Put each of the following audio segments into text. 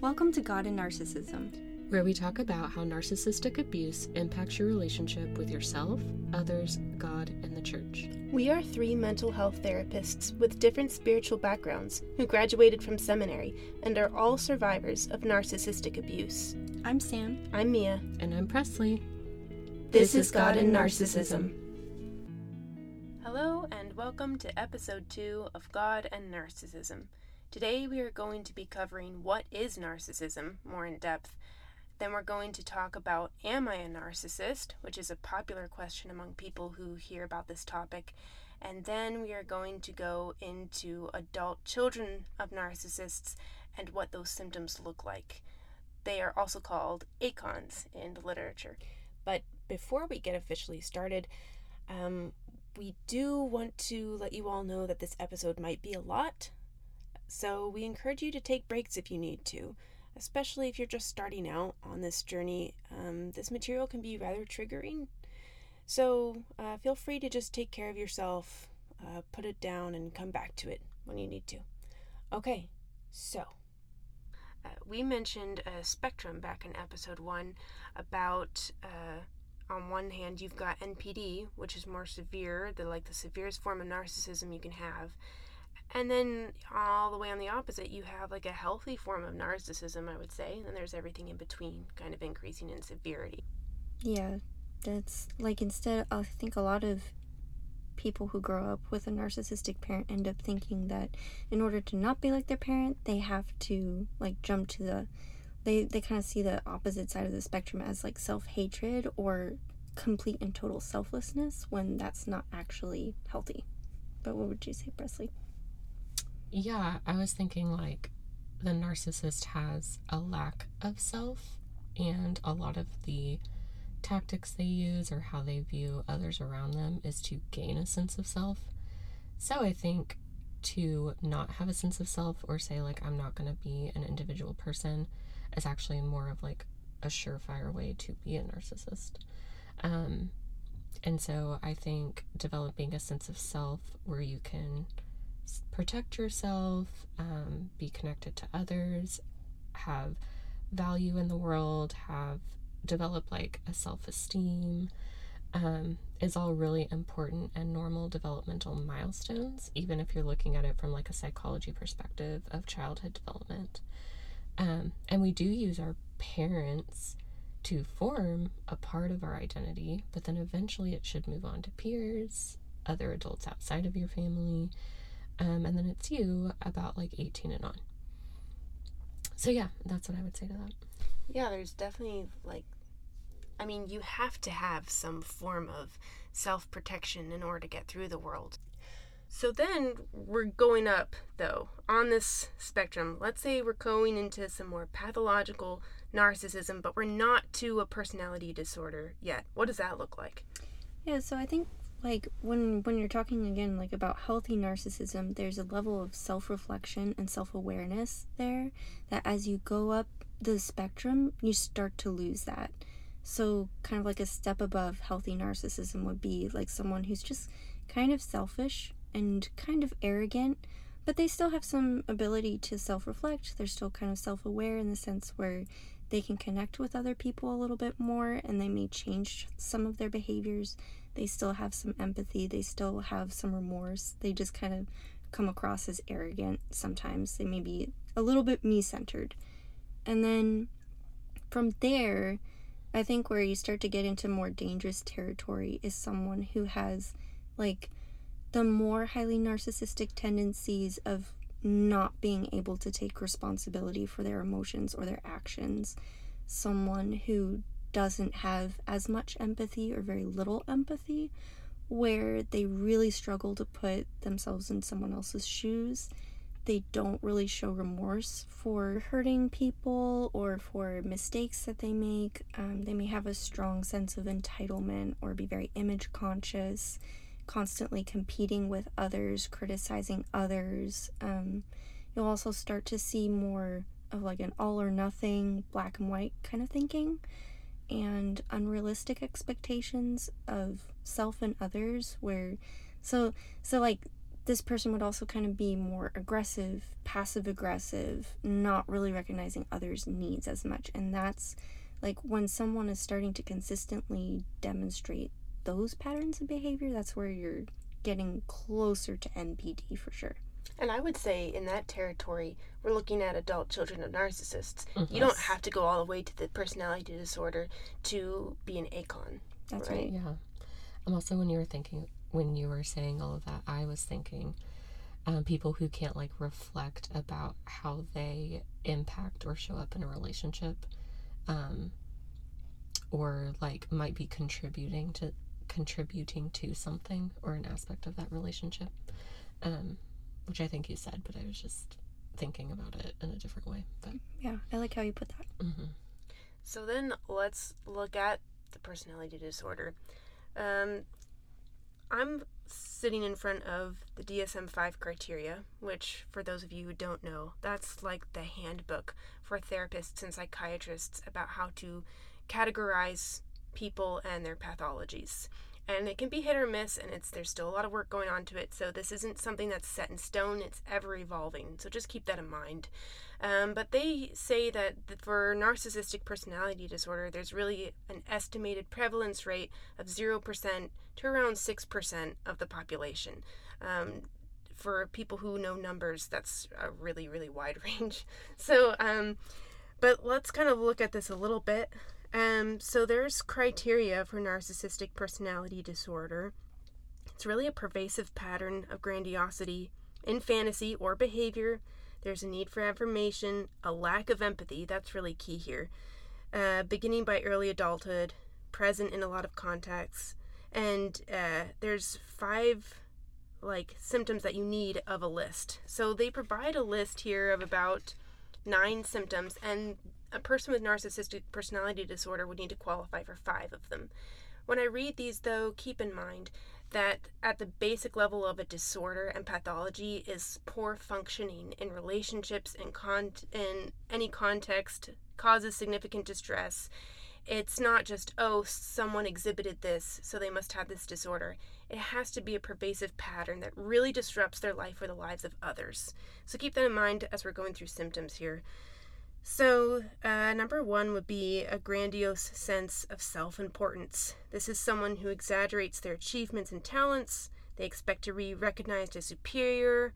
Welcome to God and Narcissism, where we talk about how narcissistic abuse impacts your relationship with yourself, others, God, and the church. We are three mental health therapists with different spiritual backgrounds who graduated from seminary and are all survivors of narcissistic abuse. I'm Sam. I'm Mia. And I'm Presley. This, this is God and Narcissism. Hello, and welcome to episode two of God and Narcissism. Today we are going to be covering what is narcissism more in depth. Then we're going to talk about Am I a narcissist, which is a popular question among people who hear about this topic. And then we are going to go into adult children of narcissists and what those symptoms look like. They are also called ACONs in the literature. But before we get officially started, um, we do want to let you all know that this episode might be a lot so we encourage you to take breaks if you need to, especially if you're just starting out on this journey. Um, this material can be rather triggering. So uh, feel free to just take care of yourself, uh, put it down, and come back to it when you need to. Okay, so. Uh, we mentioned a spectrum back in episode one about uh, on one hand you've got NPD, which is more severe, the like the severest form of narcissism you can have, and then all the way on the opposite, you have like a healthy form of narcissism, I would say. And then there's everything in between, kind of increasing in severity. Yeah, that's like instead, I think a lot of people who grow up with a narcissistic parent end up thinking that in order to not be like their parent, they have to like jump to the. They, they kind of see the opposite side of the spectrum as like self hatred or complete and total selflessness when that's not actually healthy. But what would you say, Presley? Yeah, I was thinking like the narcissist has a lack of self, and a lot of the tactics they use or how they view others around them is to gain a sense of self. So I think to not have a sense of self or say, like, I'm not going to be an individual person is actually more of like a surefire way to be a narcissist. Um, and so I think developing a sense of self where you can protect yourself, um, be connected to others, have value in the world, have develop like a self esteem, um, is all really important and normal developmental milestones, even if you're looking at it from like a psychology perspective of childhood development. Um, and we do use our parents to form a part of our identity, but then eventually it should move on to peers, other adults outside of your family, um, and then it's you about like 18 and on. So, yeah, that's what I would say to that. Yeah, there's definitely like, I mean, you have to have some form of self protection in order to get through the world. So then we're going up, though, on this spectrum. Let's say we're going into some more pathological narcissism, but we're not to a personality disorder yet. What does that look like? Yeah, so I think like when when you're talking again like about healthy narcissism there's a level of self-reflection and self-awareness there that as you go up the spectrum you start to lose that. So kind of like a step above healthy narcissism would be like someone who's just kind of selfish and kind of arrogant but they still have some ability to self-reflect. They're still kind of self-aware in the sense where they can connect with other people a little bit more and they may change some of their behaviors they still have some empathy, they still have some remorse. They just kind of come across as arrogant sometimes. They may be a little bit me centered. And then from there, I think where you start to get into more dangerous territory is someone who has like the more highly narcissistic tendencies of not being able to take responsibility for their emotions or their actions. Someone who doesn't have as much empathy or very little empathy, where they really struggle to put themselves in someone else's shoes. They don't really show remorse for hurting people or for mistakes that they make. Um, they may have a strong sense of entitlement or be very image conscious, constantly competing with others, criticizing others. Um, you'll also start to see more of like an all or nothing, black and white kind of thinking and unrealistic expectations of self and others where so so like this person would also kind of be more aggressive, passive aggressive, not really recognizing others' needs as much. And that's like when someone is starting to consistently demonstrate those patterns of behavior, that's where you're getting closer to NPD for sure. And I would say in that territory, we're looking at adult children of narcissists. Mm-hmm. You don't have to go all the way to the personality disorder to be an ACON. That's right. right. Yeah. I'm also when you were thinking when you were saying all of that, I was thinking um, people who can't like reflect about how they impact or show up in a relationship, um, or like might be contributing to contributing to something or an aspect of that relationship, um, which I think you said, but I was just thinking about it in a different way. But yeah, I like how you put that. Mm-hmm. So then let's look at the personality disorder. Um, I'm sitting in front of the DSM 5 criteria, which, for those of you who don't know, that's like the handbook for therapists and psychiatrists about how to categorize people and their pathologies and it can be hit or miss and it's there's still a lot of work going on to it so this isn't something that's set in stone it's ever evolving so just keep that in mind. Um, but they say that for narcissistic personality disorder there's really an estimated prevalence rate of 0% to around 6% of the population. Um, for people who know numbers that's a really really wide range. So um, but let's kind of look at this a little bit um, so there's criteria for narcissistic personality disorder. It's really a pervasive pattern of grandiosity in fantasy or behavior. There's a need for affirmation, a lack of empathy, that's really key here. Uh, beginning by early adulthood, present in a lot of contexts, and uh, there's five like symptoms that you need of a list. So they provide a list here of about nine symptoms, and a person with narcissistic personality disorder would need to qualify for five of them. When I read these, though, keep in mind that at the basic level of a disorder and pathology is poor functioning in relationships and con- in any context causes significant distress. It's not just, oh, someone exhibited this, so they must have this disorder. It has to be a pervasive pattern that really disrupts their life or the lives of others. So keep that in mind as we're going through symptoms here. So, uh, number one would be a grandiose sense of self importance. This is someone who exaggerates their achievements and talents. They expect to be recognized as superior.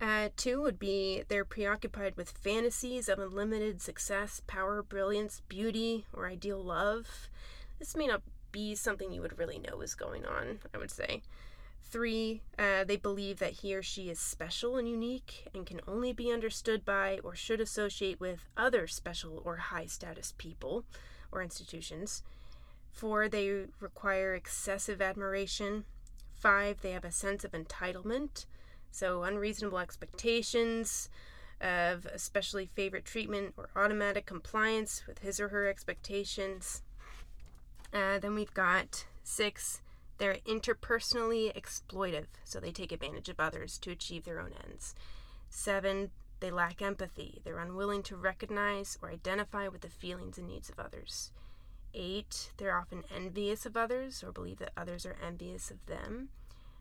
Uh, two would be they're preoccupied with fantasies of unlimited success, power, brilliance, beauty, or ideal love. This may not be something you would really know is going on, I would say. Three, uh, they believe that he or she is special and unique and can only be understood by or should associate with other special or high status people or institutions. Four, they require excessive admiration. Five, they have a sense of entitlement, so unreasonable expectations of especially favorite treatment or automatic compliance with his or her expectations. Uh, then we've got six, they're interpersonally exploitive, so they take advantage of others to achieve their own ends. Seven, they lack empathy. They're unwilling to recognize or identify with the feelings and needs of others. Eight, they're often envious of others or believe that others are envious of them.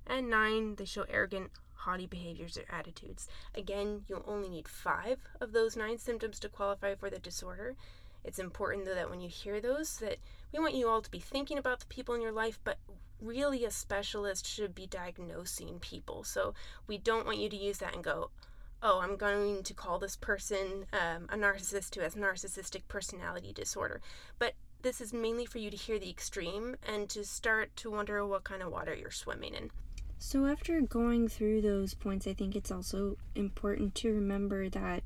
And nine, they show arrogant, haughty behaviors or attitudes. Again, you'll only need five of those nine symptoms to qualify for the disorder. It's important though that when you hear those that we want you all to be thinking about the people in your life, but really a specialist should be diagnosing people. So we don't want you to use that and go, oh, I'm going to call this person um, a narcissist who has narcissistic personality disorder. But this is mainly for you to hear the extreme and to start to wonder what kind of water you're swimming in. So, after going through those points, I think it's also important to remember that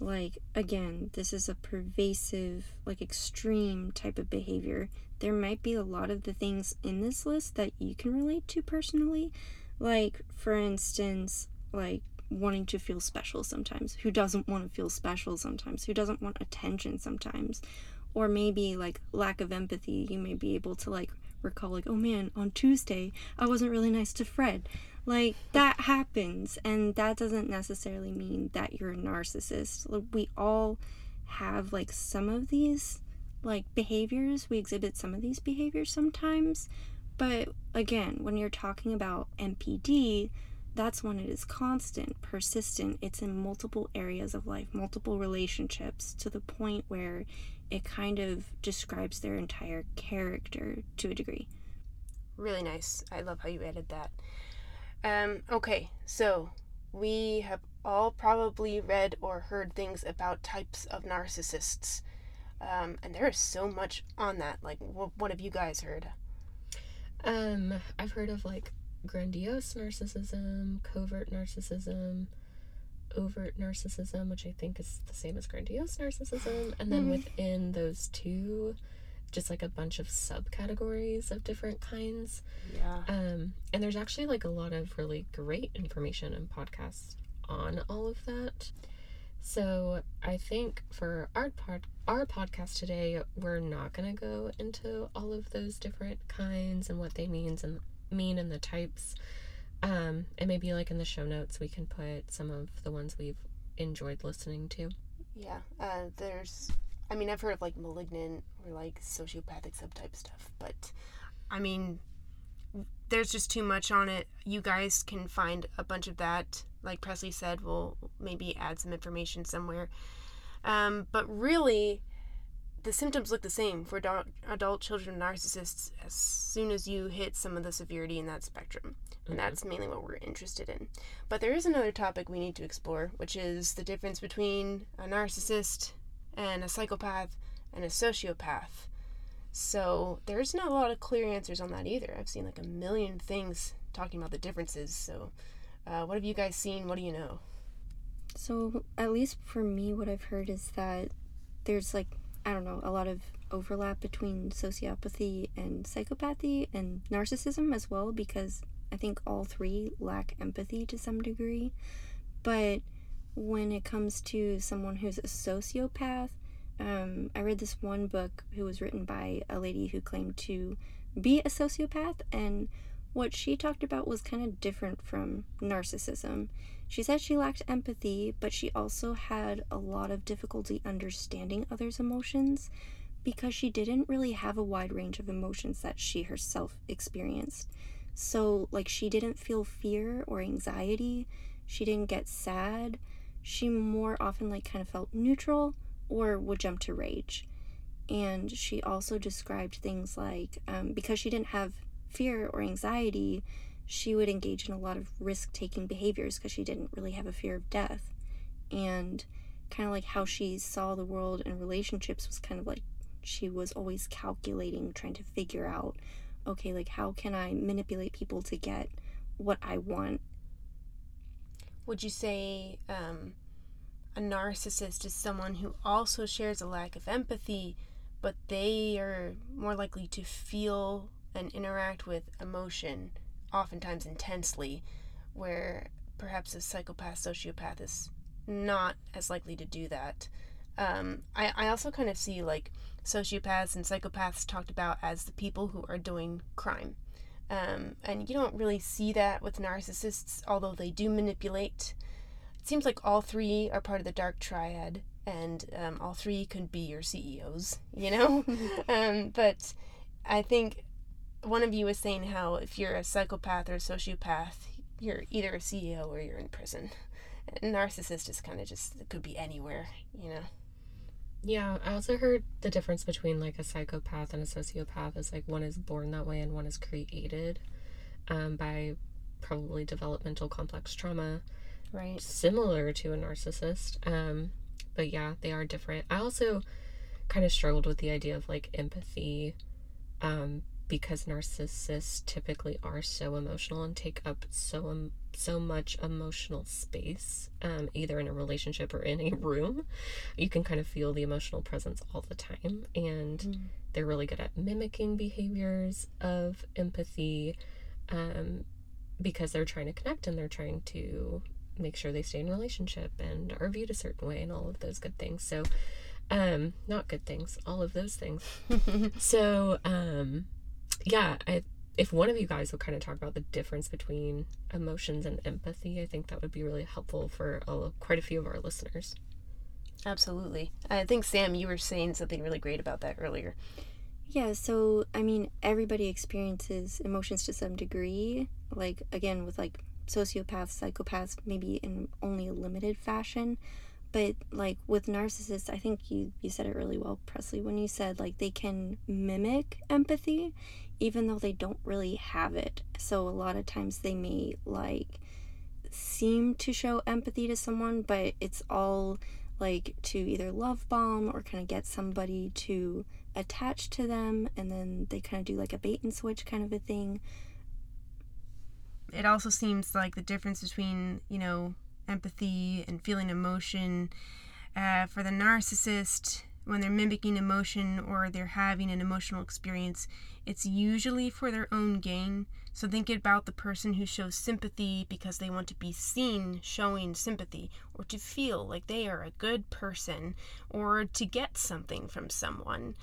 like again this is a pervasive like extreme type of behavior. There might be a lot of the things in this list that you can relate to personally like for instance like wanting to feel special sometimes who doesn't want to feel special sometimes who doesn't want attention sometimes or maybe like lack of empathy you may be able to like recall like oh man on tuesday i wasn't really nice to fred like that happens, and that doesn't necessarily mean that you're a narcissist. We all have like some of these like behaviors. We exhibit some of these behaviors sometimes, But again, when you're talking about NPD, that's when it is constant, persistent. It's in multiple areas of life, multiple relationships, to the point where it kind of describes their entire character to a degree. Really nice. I love how you added that. Um, okay, so we have all probably read or heard things about types of narcissists. Um, and there is so much on that. Like, wh- what have you guys heard? Um, I've heard of like grandiose narcissism, covert narcissism, overt narcissism, which I think is the same as grandiose narcissism, and then Mhm. within those two, just like a bunch of subcategories of different kinds. Yeah. Um, and there's actually like a lot of really great information and podcasts on all of that. So I think for our pod, our podcast today, we're not gonna go into all of those different kinds and what they means and mean and the types. Um, and maybe like in the show notes, we can put some of the ones we've enjoyed listening to. Yeah. Uh, there's, I mean, I've heard of like malignant or like sociopathic subtype stuff, but I mean, there's just too much on it. You guys can find a bunch of that. Like Presley said, we'll maybe add some information somewhere. Um, but really, the symptoms look the same for adult, adult children narcissists as soon as you hit some of the severity in that spectrum. And Mhm. that's mainly what we're interested in. But there is another topic we need to explore, which is the difference between a narcissist and a psychopath and a sociopath. So there's not a lot of clear answers on that either. I've seen like a million things talking about the differences. So, uh, what have you guys seen? What do you know? So, at least for me, what I've heard is that there's like, I don't know, a lot of overlap between sociopathy and psychopathy and narcissism as well, because I think all three lack empathy to some degree. But when it comes to someone who's a sociopath, um, I read this one book who was written by a lady who claimed to be a sociopath, and what she talked about was kind of different from narcissism. She said she lacked empathy, but she also had a lot of difficulty understanding others' emotions because she didn't really have a wide range of emotions that she herself experienced. So, like, she didn't feel fear or anxiety, she didn't get sad. She more often, like, kind of felt neutral or would jump to rage. And she also described things like um, because she didn't have fear or anxiety, she would engage in a lot of risk taking behaviors because she didn't really have a fear of death. And kind of like how she saw the world and relationships was kind of like she was always calculating, trying to figure out okay, like how can I manipulate people to get what I want? Would you say um, a narcissist is someone who also shares a lack of empathy, but they are more likely to feel and interact with emotion, oftentimes intensely, where perhaps a psychopath, sociopath is not as likely to do that? Um, I, I also kind of see like sociopaths and psychopaths talked about as the people who are doing crime. Um, and you don't really see that with narcissists, although they do manipulate. It seems like all three are part of the dark triad, and um, all three could be your CEOs, you know? um, but I think one of you was saying how if you're a psychopath or a sociopath, you're either a CEO or you're in prison. A narcissist is kind of just, it could be anywhere, you know? Yeah, I also heard the difference between like a psychopath and a sociopath is like one is born that way and one is created um, by probably developmental complex trauma, Right. similar to a narcissist. Um, but yeah, they are different. I also kind of struggled with the idea of like empathy um, because narcissists typically are so emotional and take up so um, so much emotional space, um, either in a relationship or in a room. You can kind of feel the emotional presence all the time, and Mm. they're really good at mimicking behaviors of empathy um, because they're trying to connect and they're trying to make sure they stay in relationship and are viewed a certain way and all of those good things. So, um, not good things, all of those things. So, um, yeah, I, if one of you guys would kind of talk about the difference between emotions and empathy, I think that would be really helpful for a, quite a few of our listeners. Absolutely. I think, Sam, you were saying something really great about that earlier. Yeah, so I mean, everybody experiences emotions to some degree. Like, again, with like sociopaths, psychopaths, maybe in only a limited fashion. But like with narcissists, I think you, you said it really well, Presley, when you said like they can mimic empathy even though they don't really have it. So a lot of times they may like seem to show empathy to someone, but it's all like to either love bomb or kind of get somebody to attach to them and then they kind of do like a bait and switch kind of a thing. It also seems like the difference between, you know, empathy and feeling emotion uh, for the narcissist when they're mimicking emotion or they're having an emotional experience, it's usually for their own gain. So think about the person who shows sympathy because they want to be seen showing sympathy, or to feel like they are a good person, or to get something from someone.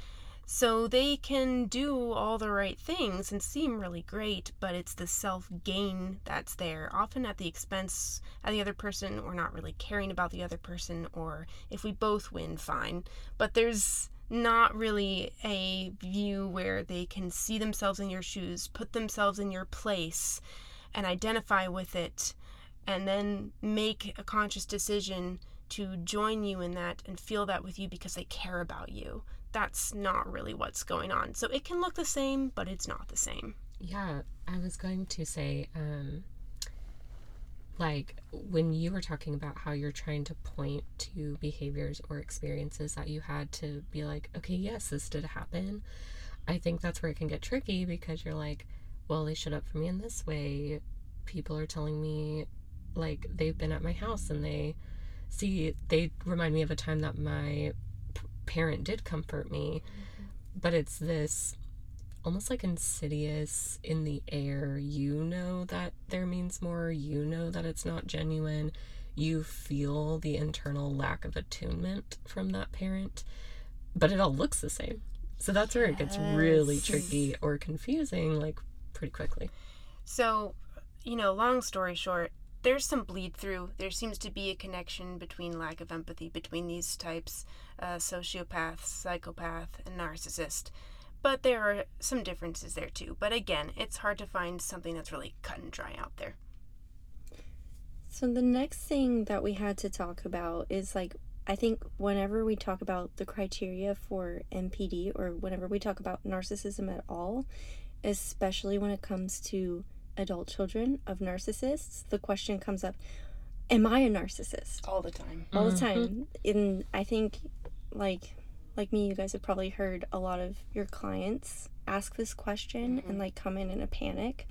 So they can do all the right things and seem really great, but it's the self gain that's there, often at the expense of the other person, or not really caring about the other person, or if we both win, fine. But there's not really a view where they can see themselves in your shoes, put themselves in your place, and identify with it, and then make a conscious decision to join you in that and feel that with you because they care about you that's not really what's going on. So it can look the same, but it's not the same. Yeah, I was going to say, um, like when you were talking about how you're trying to point to behaviors or experiences that you had to be like, okay, yes, this did happen. I think that's where it can get tricky because you're like, well, they showed up for me in this way. People are telling me, like, they've been at my house and they see, they remind me of a time that my parent did comfort me, but it's this almost like insidious in the air. You know that there means more, you know that it's not genuine. You feel the internal lack of attunement from that parent, but it all looks the same. So that's where it gets really tricky or confusing, like pretty quickly. So, you know, long story short, there's some bleed through. There seems to be a connection between lack of empathy between these types uh, sociopath, psychopath, and narcissist. But there are some differences there too. But again, it's hard to find something that's really cut and dry out there. So, the next thing that we had to talk about is like, I think whenever we talk about the criteria for NPD or whenever we talk about narcissism at all, especially when it comes to adult children of narcissists, the question comes up Am I a narcissist? All the time. All mm-hmm. the time. And I think, like, like me, you guys have probably heard a lot of your clients ask this question mm-hmm. and like come in in a panic.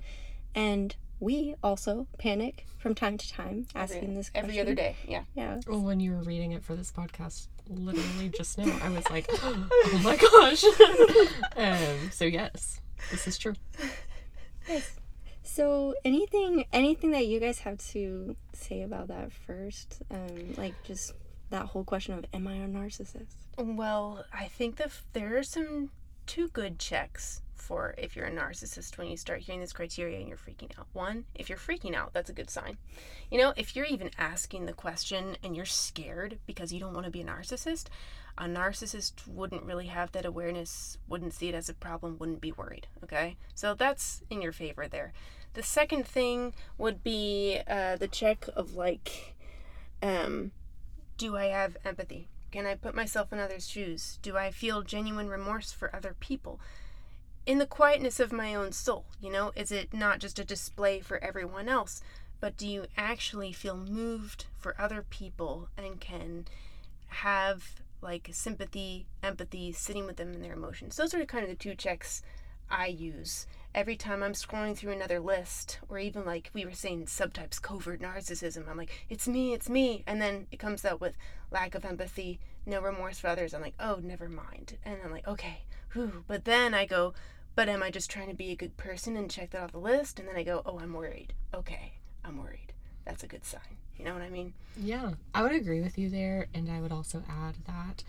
And we also panic from time to time asking every, this question. Every other day, yeah. Yeah. Well, when you were reading it for this podcast, literally just now, I was like, oh my gosh. um, so, yes, this is true. Yes. So anything anything that you guys have to say about that first? Um, like just that whole question of am I a narcissist? Well, I think that there are some two good checks for if you're a narcissist when you start hearing this criteria and you're freaking out. One, if you're freaking out, that's a good sign. You know, if you're even asking the question and you're scared because you don't want to be a narcissist, a narcissist wouldn't really have that awareness, wouldn't see it as a problem, wouldn't be worried. Okay? So that's in your favor there. The second thing would be uh, the check of like, um, do I have empathy? Can I put myself in others' shoes? Do I feel genuine remorse for other people? In the quietness of my own soul, you know, is it not just a display for everyone else, but do you actually feel moved for other people and can have like sympathy, empathy, sitting with them in their emotions? Those are kind of the two checks I use every time I'm scrolling through another list, or even like we were saying subtypes, covert narcissism, I'm like, it's me, it's me. And then it comes out with lack of empathy, no remorse for others. I'm like, oh, never mind. And I'm like, okay, whew. But then I go, but am I just trying to be a good person and check that off the list? And then I go, oh, I'm worried. Okay, I'm worried. That's a good sign. You know what I mean? Yeah, I would agree with you there. And I would also add that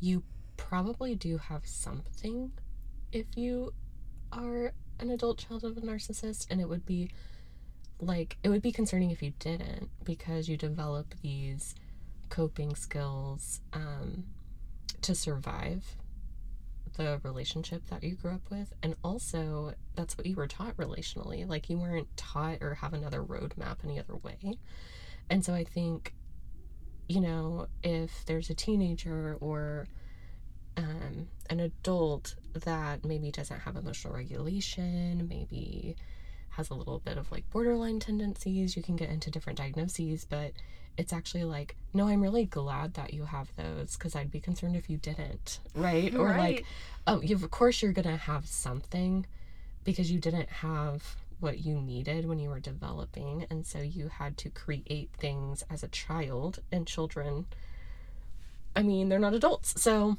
you probably do have something if you are an adult child of a narcissist and it would be like it would be concerning if you didn't because you develop these coping skills um, to survive the relationship that you grew up with. And also, that's what you were taught relationally. Like, you weren't taught or have another roadmap any other way. And so I think, you know, if there's a teenager or um, an adult that maybe doesn't have emotional regulation, maybe has a little bit of like borderline tendencies, you can get into different diagnoses, but it's actually like, no, I'm really glad that you have those because I'd be concerned if you didn't, right? Or Right. like, oh, you of course you're gonna have something because you didn't have what you needed when you were developing, and so you had to create things as a child. And children, I mean, they're not adults, so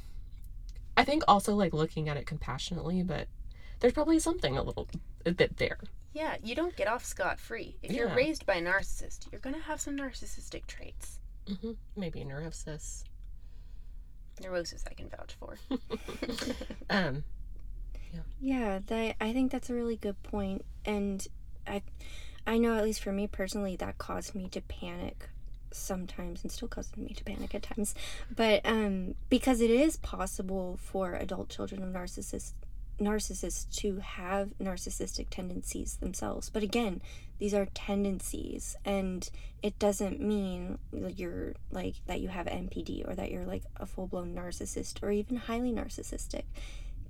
I think also like looking at it compassionately, but there's probably something a little a bit there. Yeah, you don't get off scot free. If you're raised by a narcissist, you're going to have some narcissistic traits. hmm Maybe neurosis. Neurosis, I can vouch for. Um, Yeah, that I think that's a really good point, and I, I know at least for me personally, that caused me to panic sometimes, and still causes me to panic at times. But um, because it is possible for adult children of narcissists narcissists to have narcissistic tendencies themselves. But again, these are tendencies, and it doesn't mean you're like that you have NPD or that you're like a full blown narcissist or even highly narcissistic.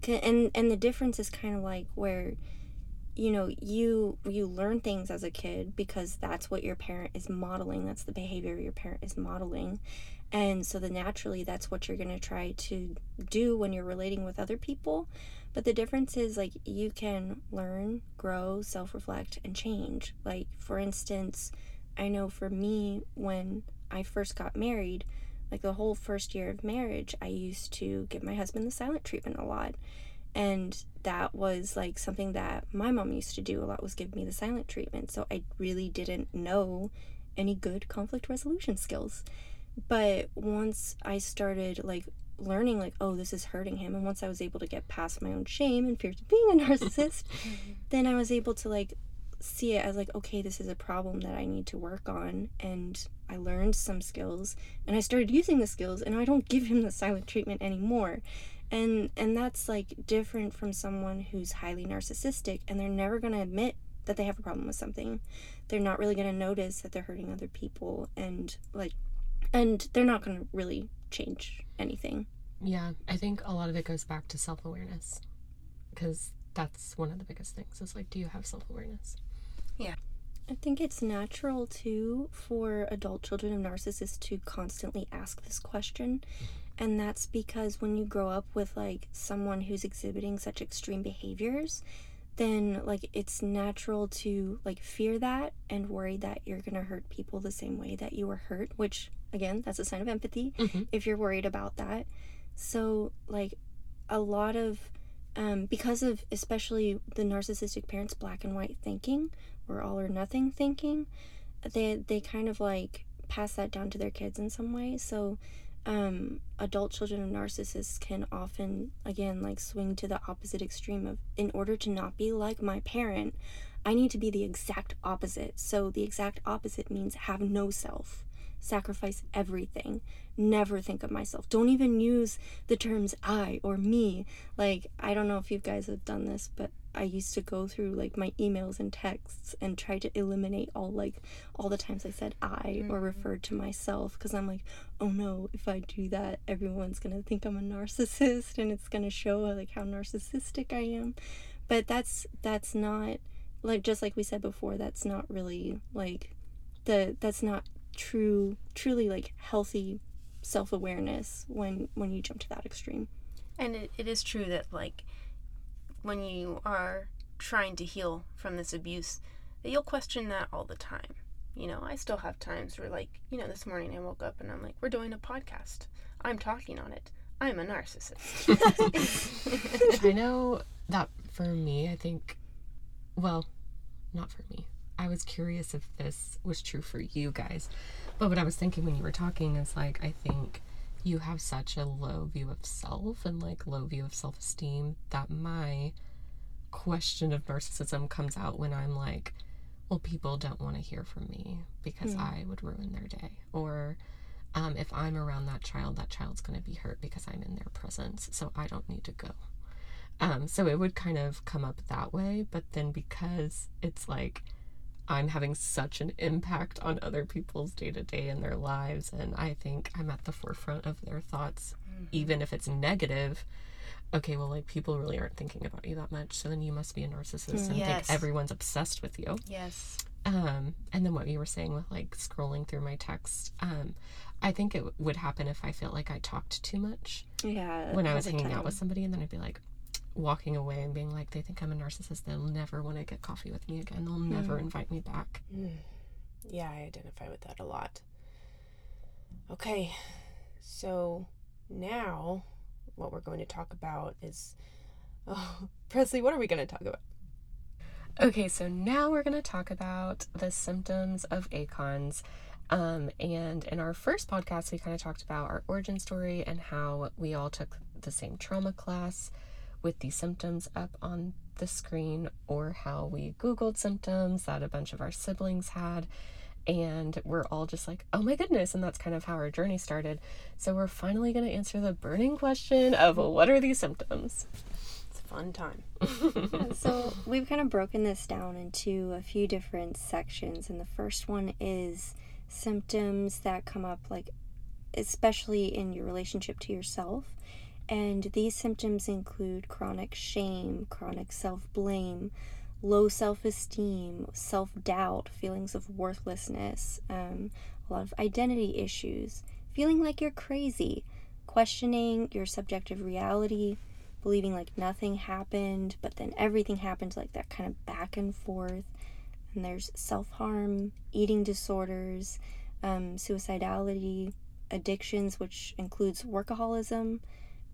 And and the difference is kind of like where you know you you learn things as a kid because that's what your parent is modeling that's the behavior your parent is modeling and so then naturally that's what you're going to try to do when you're relating with other people but the difference is like you can learn grow self-reflect and change. Like for instance i know for me when i first got married like the whole first year of marriage i used to give my husband the silent treatment a lot. And that was like something that my mom used to do a lot was give me the silent treatment. So i really didn't know any good conflict resolution skills. But once i started like learning like oh this is hurting him. And once i was able to get past my own shame and fears of being a narcissist then i was able to like see it as like okay this is a problem that i need to work on. And i learned some skills and i started using the skills and i don't give him the silent treatment anymore. And and that's like different from someone who's highly narcissistic and they're never going to admit that they have a problem with something. They're not really going to notice that they're hurting other people and like and they're not going to really change anything yeah, I think a lot of it goes back to self awareness because that's one of the biggest things. Is like, do you have self awareness? Yeah. I think it's natural too for adult children of narcissists to constantly ask this question. And that's because when you grow up with like someone who's exhibiting such extreme behaviors, then like it's natural to like fear that and worry that you're going to hurt people the same way that you were hurt, which again, that's a sign of empathy Mhm. if you're worried about that. So like a lot of um, because of especially the narcissistic parents black and white thinking or all or nothing thinking they they kind of like pass that down to their kids in some way so um, adult children of narcissists can often again like swing to the opposite extreme of in order to not be like my parent i need to be the exact opposite so the exact opposite means have no self sacrifice everything. Never think of myself. Don't even use the terms i or me. Like i don't know if you guys have done this but i used to go through like my emails and texts and try to eliminate all like all the times i said i or mm-hmm. referred to myself because i'm like oh no if i do that everyone's gonna think i'm a narcissist and it's gonna show like how narcissistic i am. But that's that's not like just like we said before that's not really like the that's not true truly like healthy self-awareness when when you jump to that extreme And it, it is true that, like, when you are trying to heal from this abuse, that you'll question that all the time. You know, I still have times where, like, you know, this morning I woke up and I'm like, we're doing a podcast. I'm talking on it. I'm a narcissist. I know that for me, I think, well, not for me. I was curious if this was true for you guys. But what I was thinking when you were talking is like, I think you have such a low view of self and like low view of self esteem that my question of narcissism comes out when I'm like, well, people don't want to hear from me because Hmm. I would ruin their day. Or um, if I'm around that child, that child's going to be hurt because I'm in their presence. So I don't need to go. Um, so it would kind of come up that way, but then because it's like I'm having such an impact on other people's day to day in their lives, and I think I'm at the forefront of their thoughts, even if it's negative. Okay, well, like people really aren't thinking about you that much, so then you must be a narcissist and Yes. think everyone's obsessed with you. Yes. Um, and then what you were saying with like scrolling through my text, um, I think it w- would happen if I felt like I talked too much Yeah. when I was hanging time. out with somebody, and then I'd be like walking away and being like, they think I'm a narcissist. They'll never want to get coffee with me again. They'll never invite me back. Yeah, I identify with that a lot. Okay, so now what we're going to talk about is. Oh, Presley, what are we going to talk about? Okay, so now we're going to talk about the symptoms of ACONs. Um, and in our first podcast, we kind of talked about our origin story and how we all took the same trauma class with the symptoms up on the screen, or how we Googled symptoms that a bunch of our siblings had. And we're all just like, oh my goodness. And that's kind of how our journey started. So we're finally going to answer the burning question of what are these symptoms? It's a fun time. Yeah, so we've kind of broken this down into a few different sections, and the first one is symptoms that come up, like especially in your relationship to yourself. And these symptoms include chronic shame, chronic self blame, low self esteem, self doubt, feelings of worthlessness, um, a lot of identity issues, feeling like you're crazy, questioning your subjective reality, believing like nothing happened, but then everything happened, like that kind of back and forth. And there's self harm, eating disorders, um, suicidality, addictions, which includes workaholism,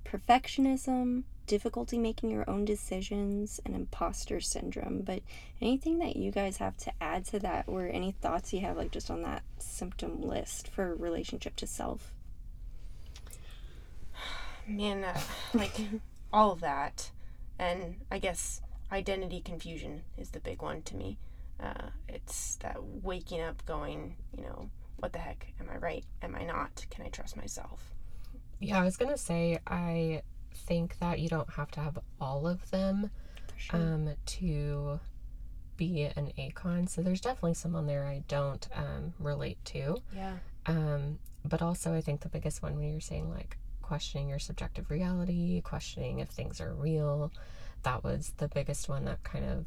perfectionism, difficulty making your own decisions, and imposter syndrome. But anything that you guys have to add to that, or any thoughts you have, like just on that symptom list for relationship to self? Man, uh, like all of that. And I guess identity confusion is the big one to me. Uh, it's that waking up going, you know, what the heck? Am I right? Am I not? Can I trust myself? Yeah, I was gonna say I think that you don't have to have all of them sure. um, to be an acon. So there's definitely some on there I don't um, relate to. Yeah. Um, but also, I think the biggest one when you're saying like questioning your subjective reality, questioning if things are real, that was the biggest one that kind of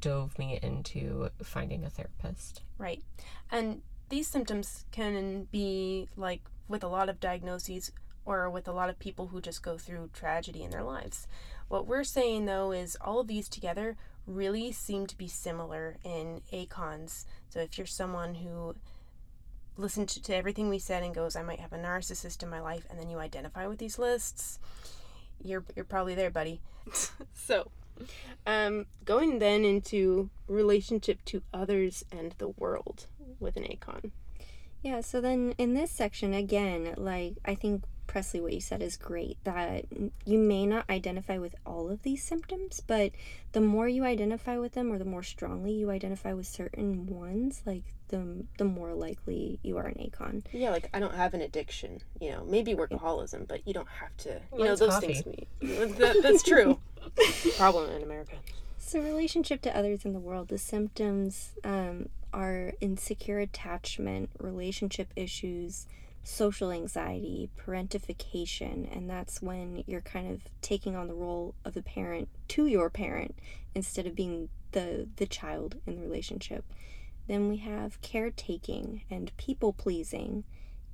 dove me into finding a therapist. Right. And these symptoms can be like with a lot of diagnoses or with a lot of people who just go through tragedy in their lives. What we're saying though is all of these together really seem to be similar in ACONs. So if you're someone who listened to, everything we said and goes, I might have a narcissist in my life, and then you identify with these lists, you're you're probably there, buddy. so um, going then into relationship to others and the world with an ACON. Yeah, so then in this section, again, like I think Presley, what you said is great that you may not identify with all of these symptoms, but the more you identify with them or the more strongly you identify with certain ones, like the, the more likely you are an ACON. Yeah, like I don't have an addiction, you know, maybe workaholism, but you don't have to, you know, those coffee. things. That, that's true. Problem in America. So, relationship to others in the world, the symptoms um, are insecure attachment, relationship issues, social anxiety, parentification, and that's when you're kind of taking on the role of the parent to your parent instead of being the the child in the relationship. Then we have caretaking and people pleasing,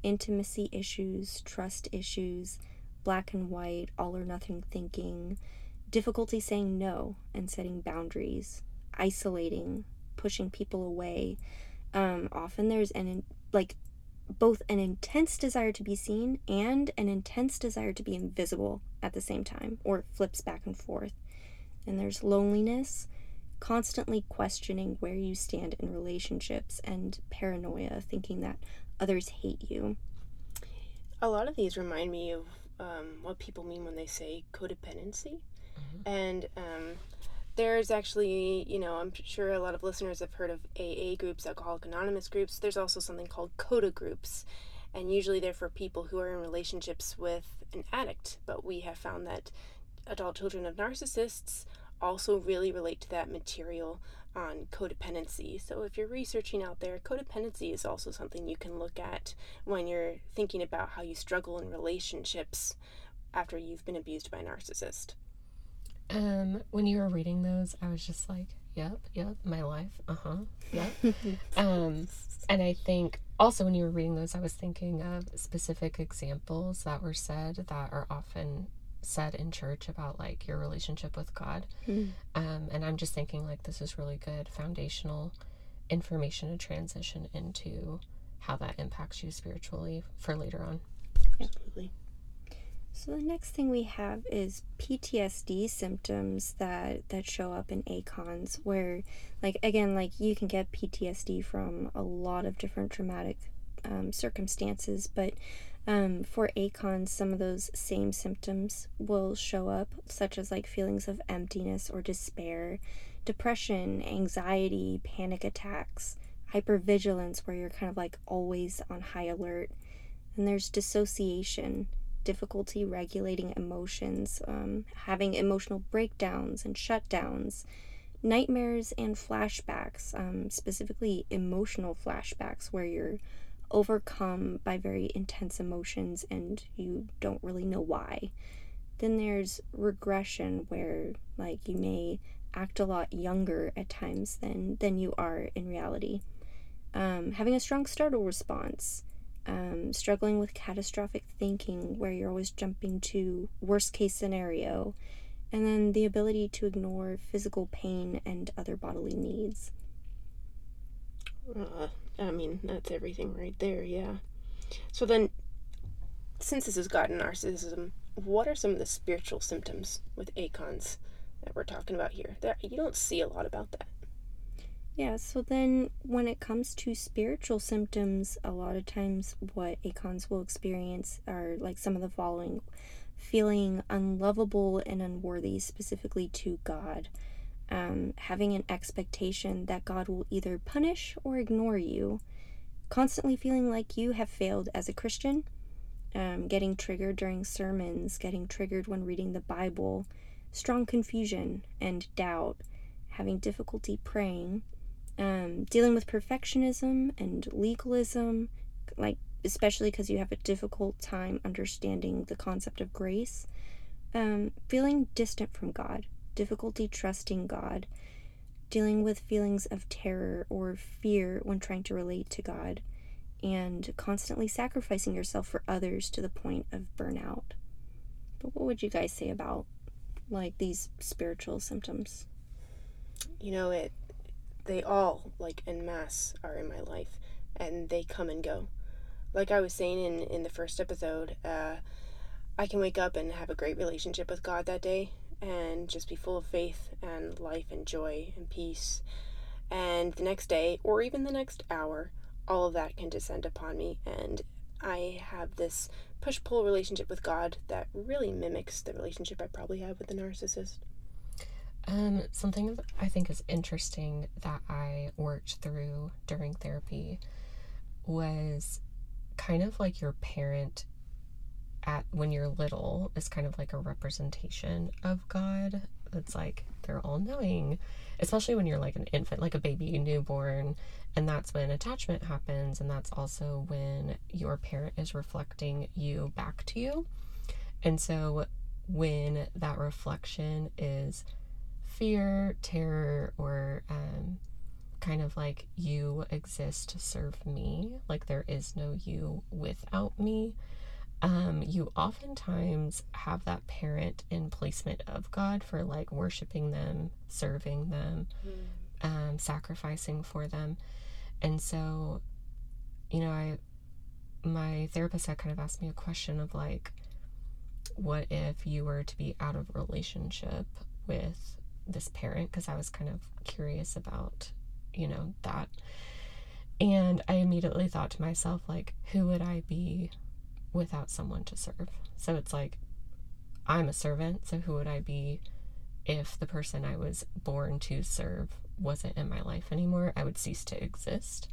intimacy issues, trust issues, black and white, all or nothing thinking, difficulty saying no and setting boundaries, isolating, pushing people away. Um, often there's an in, like both an intense desire to be seen and an intense desire to be invisible at the same time, or it flips back and forth. And there's loneliness, constantly questioning where you stand in relationships, and paranoia, thinking that others hate you. A lot of these remind me of um, what people mean when they say codependency. And um, there's actually, you know, I'm sure a lot of listeners have heard of AA groups, Alcoholic Anonymous groups. There's also something called CODA groups. And usually they're for people who are in relationships with an addict. But we have found that adult children of narcissists also really relate to that material on codependency. So, if you're researching out there, codependency is also something you can look at when you're thinking about how you struggle in relationships after you've been abused by a narcissist. Um, when you were reading those, I was just like, yep, yep, my life, uh huh, yep. um, and I think also when you were reading those, I was thinking of specific examples that were said that are often said in church about like your relationship with God. Mm. Um, and I'm just thinking like this is really good foundational information to transition into how that impacts you spiritually for later on. Absolutely. So the next thing we have is PTSD symptoms that that show up in ACONs where like again like you can get PTSD from a lot of different traumatic um, circumstances but um, for ACONs some of those same symptoms will show up such as like feelings of emptiness or despair depression anxiety panic attacks hypervigilance where you're kind of like always on high alert and there's dissociation difficulty regulating emotions, um, having emotional breakdowns and shutdowns, nightmares and flashbacks, um, specifically emotional flashbacks where you're overcome by very intense emotions and you don't really know why. Then there's regression where like you may act a lot younger at times than than you are in reality. Um, having a strong startle response, um, struggling with catastrophic thinking, where you're always jumping to worst case scenario, and then the ability to ignore physical pain and other bodily needs. Uh, I mean, that's everything right there, yeah. So then, since this has gotten narcissism, what are some of the spiritual symptoms with ACONs that we're talking about here? That you don't see a lot about that. Yeah, so then when it comes to spiritual symptoms, a lot of times what ACONs will experience are like some of the following. Feeling unlovable and unworthy, specifically to God, um, having an expectation that God will either punish or ignore you, constantly feeling like you have failed as a Christian, um, getting triggered during sermons, getting triggered when reading the Bible, strong confusion and doubt, having difficulty praying um, dealing with perfectionism and legalism, like especially because you have a difficult time understanding the concept of grace, um, feeling distant from God, difficulty trusting God, dealing with feelings of terror or fear when trying to relate to God, and constantly sacrificing yourself for others to the point of burnout. But what would you guys say about like these spiritual symptoms? You know, it they all, like en masse, are in my life, and they come and go. Like I was saying in, in the first episode, uh, I can wake up and have a great relationship with God that day and just be full of faith and life and joy and peace. And the next day, or even the next hour, all of that can descend upon me, and I have this push pull relationship with God that really mimics the relationship I probably have with the narcissist. Um, something I think is interesting that I worked through during therapy was kind of like your parent at when you're little is kind of like a representation of God. It's like they're all knowing, especially when you're like an infant, like a baby, newborn, and that's when attachment happens, and that's also when your parent is reflecting you back to you. And so when that reflection is fear, terror, or um, kind of like you exist to serve me, like there is no you without me. Um, you oftentimes have that parent in placement of God for like worshiping them, serving them, mm. um, sacrificing for them. And so, you know, I, my therapist had kind of asked me a question of like, what if you were to be out of relationship with this parent because I was kind of curious about, you know, that. And I immediately thought to myself, like, who would I be without someone to serve? So it's like, I'm a servant, so who would I be if the person I was born to serve wasn't in my life anymore? I would cease to exist.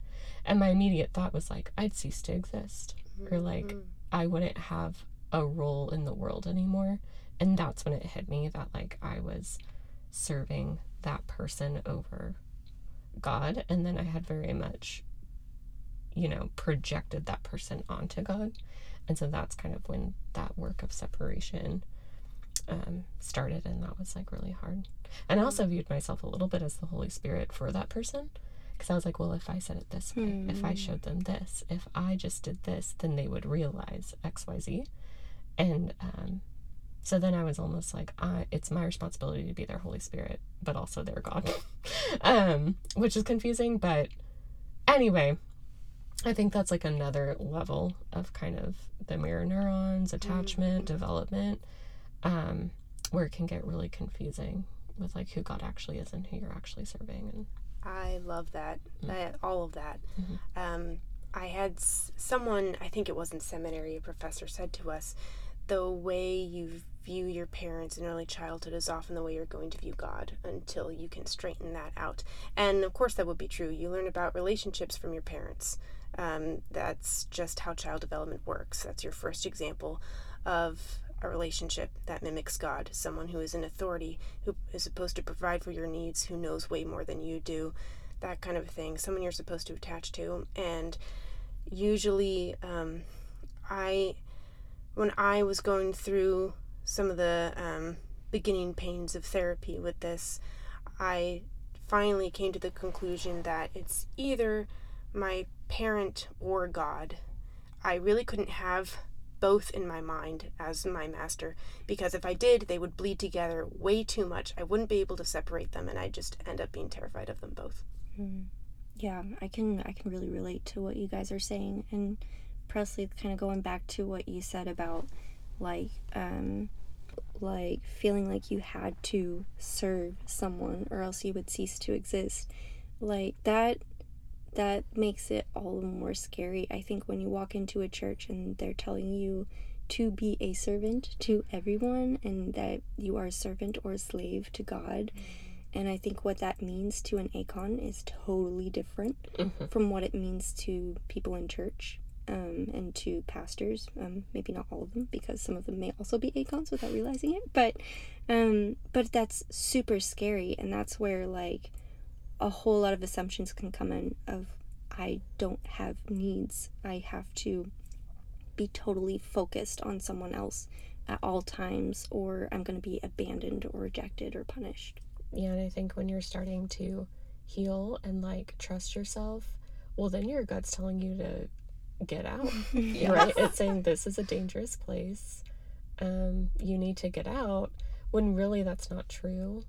And my immediate thought was like, I'd cease to exist. Or like, mm-hmm. I wouldn't have a role in the world anymore. And that's when it hit me that like I was serving that person over God. And then I had very much, you know, projected that person onto God. And so that's kind of when that work of separation um, started. And that was like really hard. And I also viewed myself a little bit as the Holy Spirit for that person. Because I was like, well, if I said it this way, hmm. if I showed them this, if I just did this, then they would realize XYZ. And um, so then I was almost like, I, it's my responsibility to be their Holy Spirit, but also their God, um, which is confusing. But anyway, I think that's like another level of kind of the mirror neurons, attachment, mm-hmm. development, um, where it can get really confusing with like who God actually is and who you're actually serving. And I love that, mm-hmm. all of that. Mm-hmm. Um, I had someone, I think it was in seminary, a professor said to us, the way you view your parents in early childhood is often the way you're going to view God until you can straighten that out. And of course, that would be true. You learn about relationships from your parents. Um, that's just how child development works. That's your first example of a relationship that mimics God, someone who is in authority, who is supposed to provide for your needs, who knows way more than you do, that kind of thing, someone you're supposed to attach to. And usually, um, I, when I was going through some of the um, beginning pains of therapy with this, I finally came to the conclusion that it's either my parent or God. I really couldn't have both in my mind as my master because if I did, they would bleed together way too much. I wouldn't be able to separate them, and I'd just end up being terrified of them both. Mm. Yeah, I can I can really relate to what you guys are saying, and Presley, kind of going back to what you said about like um, like feeling like you had to serve someone or else you would cease to exist. Like that that makes it all the more scary. I think when you walk into a church and they're telling you to be a servant to everyone and that you are a servant or a slave to God. And I think what that means to an ACON is totally different mm-hmm. from what it means to people in church um, and to pastors. Um, maybe not all of them, because some of them may also be ACONs without realizing it. But, um, but that's super scary, and that's where like a whole lot of assumptions can come in of I don't have needs. I have to be totally focused on someone else at all times or I'm going to be abandoned or rejected or punished. Yeah, and I think when you're starting to heal and like trust yourself, well then your gut's telling you to get out. yes. Right? It's saying this is a dangerous place. Um you need to get out when really that's not true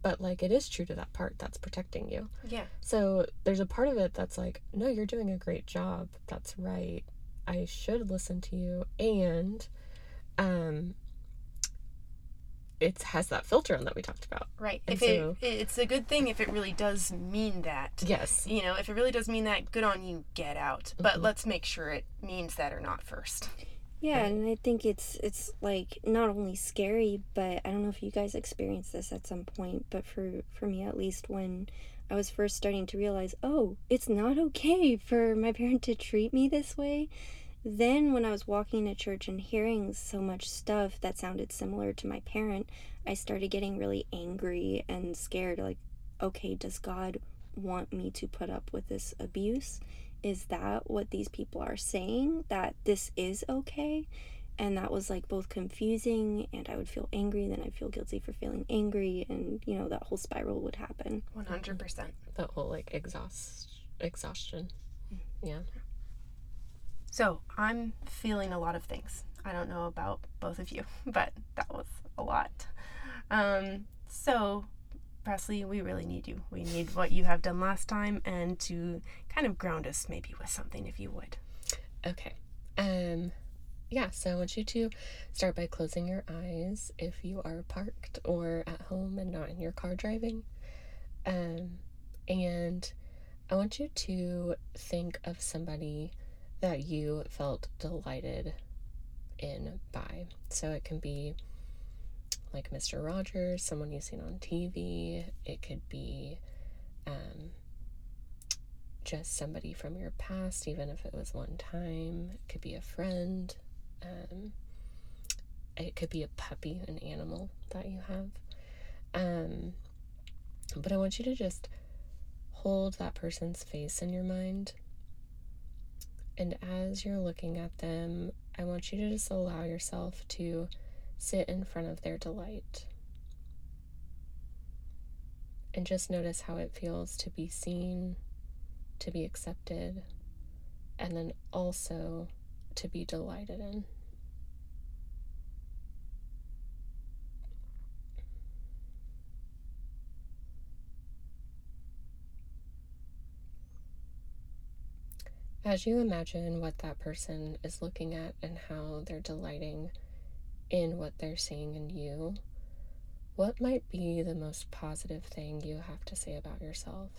but like it is true to that part that's protecting you. Yeah. So there's a part of it that's like, no, you're doing a great job. That's right. I should listen to you and um it has that filter on that we talked about. Right. And if so, it, it's a good thing if it really does mean that. Yes. You know, if it really does mean that, good on you, get out. But mm-hmm. let's make sure it means that or not first. Yeah, and I think it's it's like not only scary, but I don't know if you guys experienced this at some point, but for for me at least when I was first starting to realize, oh, it's not okay for my parent to treat me this way. Then when I was walking to church and hearing so much stuff that sounded similar to my parent, I started getting really angry and scared like, okay, does God want me to put up with this abuse? is that what these people are saying? That this is okay? And that was like both confusing and I would feel angry, then I'd feel guilty for feeling angry, and you know, that whole spiral would happen. 100%. That whole like exhaust exhaustion. Mm. Yeah. So I'm feeling a lot of things. I don't know about both of you, but that was a lot. Um, so Presley, we really need you. We need what you have done last time and to kind of ground us maybe with something if you would. Okay. Um yeah, so I want you to start by closing your eyes if you are parked or at home and not in your car driving. Um and I want you to think of somebody that you felt delighted in by. So it can be like Mr. Rogers, someone you've seen on TV. It could be um, just somebody from your past, even if it was one time. It could be a friend, Um, it could be a puppy, an animal that you have. Um, but I want you to just hold that person's face in your mind. And as you're looking at them, I want you to just allow yourself to sit in front of their delight. And just notice how it feels to be seen, to be accepted, and then also to be delighted in. As you imagine what that person is looking at and how they're delighting in what they're seeing in you, what might be the most positive thing you have to say about yourself?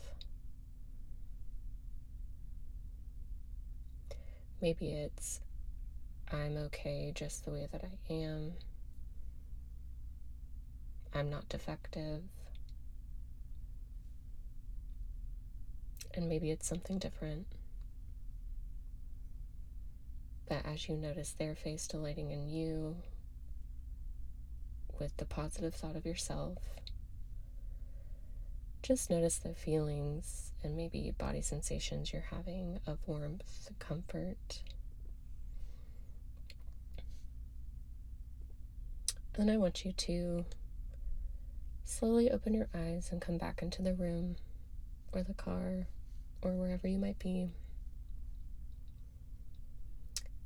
Maybe it's, I'm okay just the way that I am. I'm not defective. And maybe it's something different. But as you notice their face delighting in you with the positive thought of yourself, just notice the feelings and maybe body sensations you're having of warmth, comfort. And I want you to slowly open your eyes and come back into the room or the car or wherever you might be.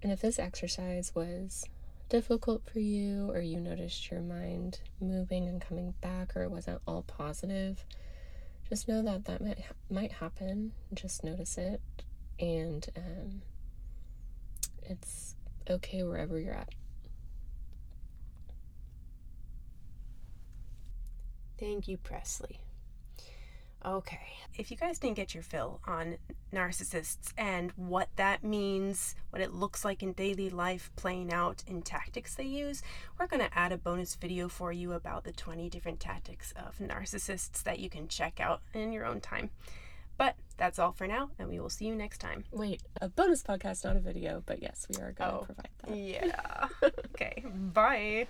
And if this exercise was difficult for you, or you noticed your mind moving and coming back, or it wasn't all positive, just know that that might, might happen. Just notice it, and um, it's okay wherever you're at. Thank you, Presley. Okay. If you guys didn't get your fill on narcissists and what that means, what it looks like in daily life playing out in tactics they use, we're going to add a bonus video for you about the 20 different tactics of narcissists that you can check out in your own time. But that's all for now, and we will see you next time. Wait, a bonus podcast, not a video, but yes, we are going to Oh, provide that. Yeah. okay. Bye.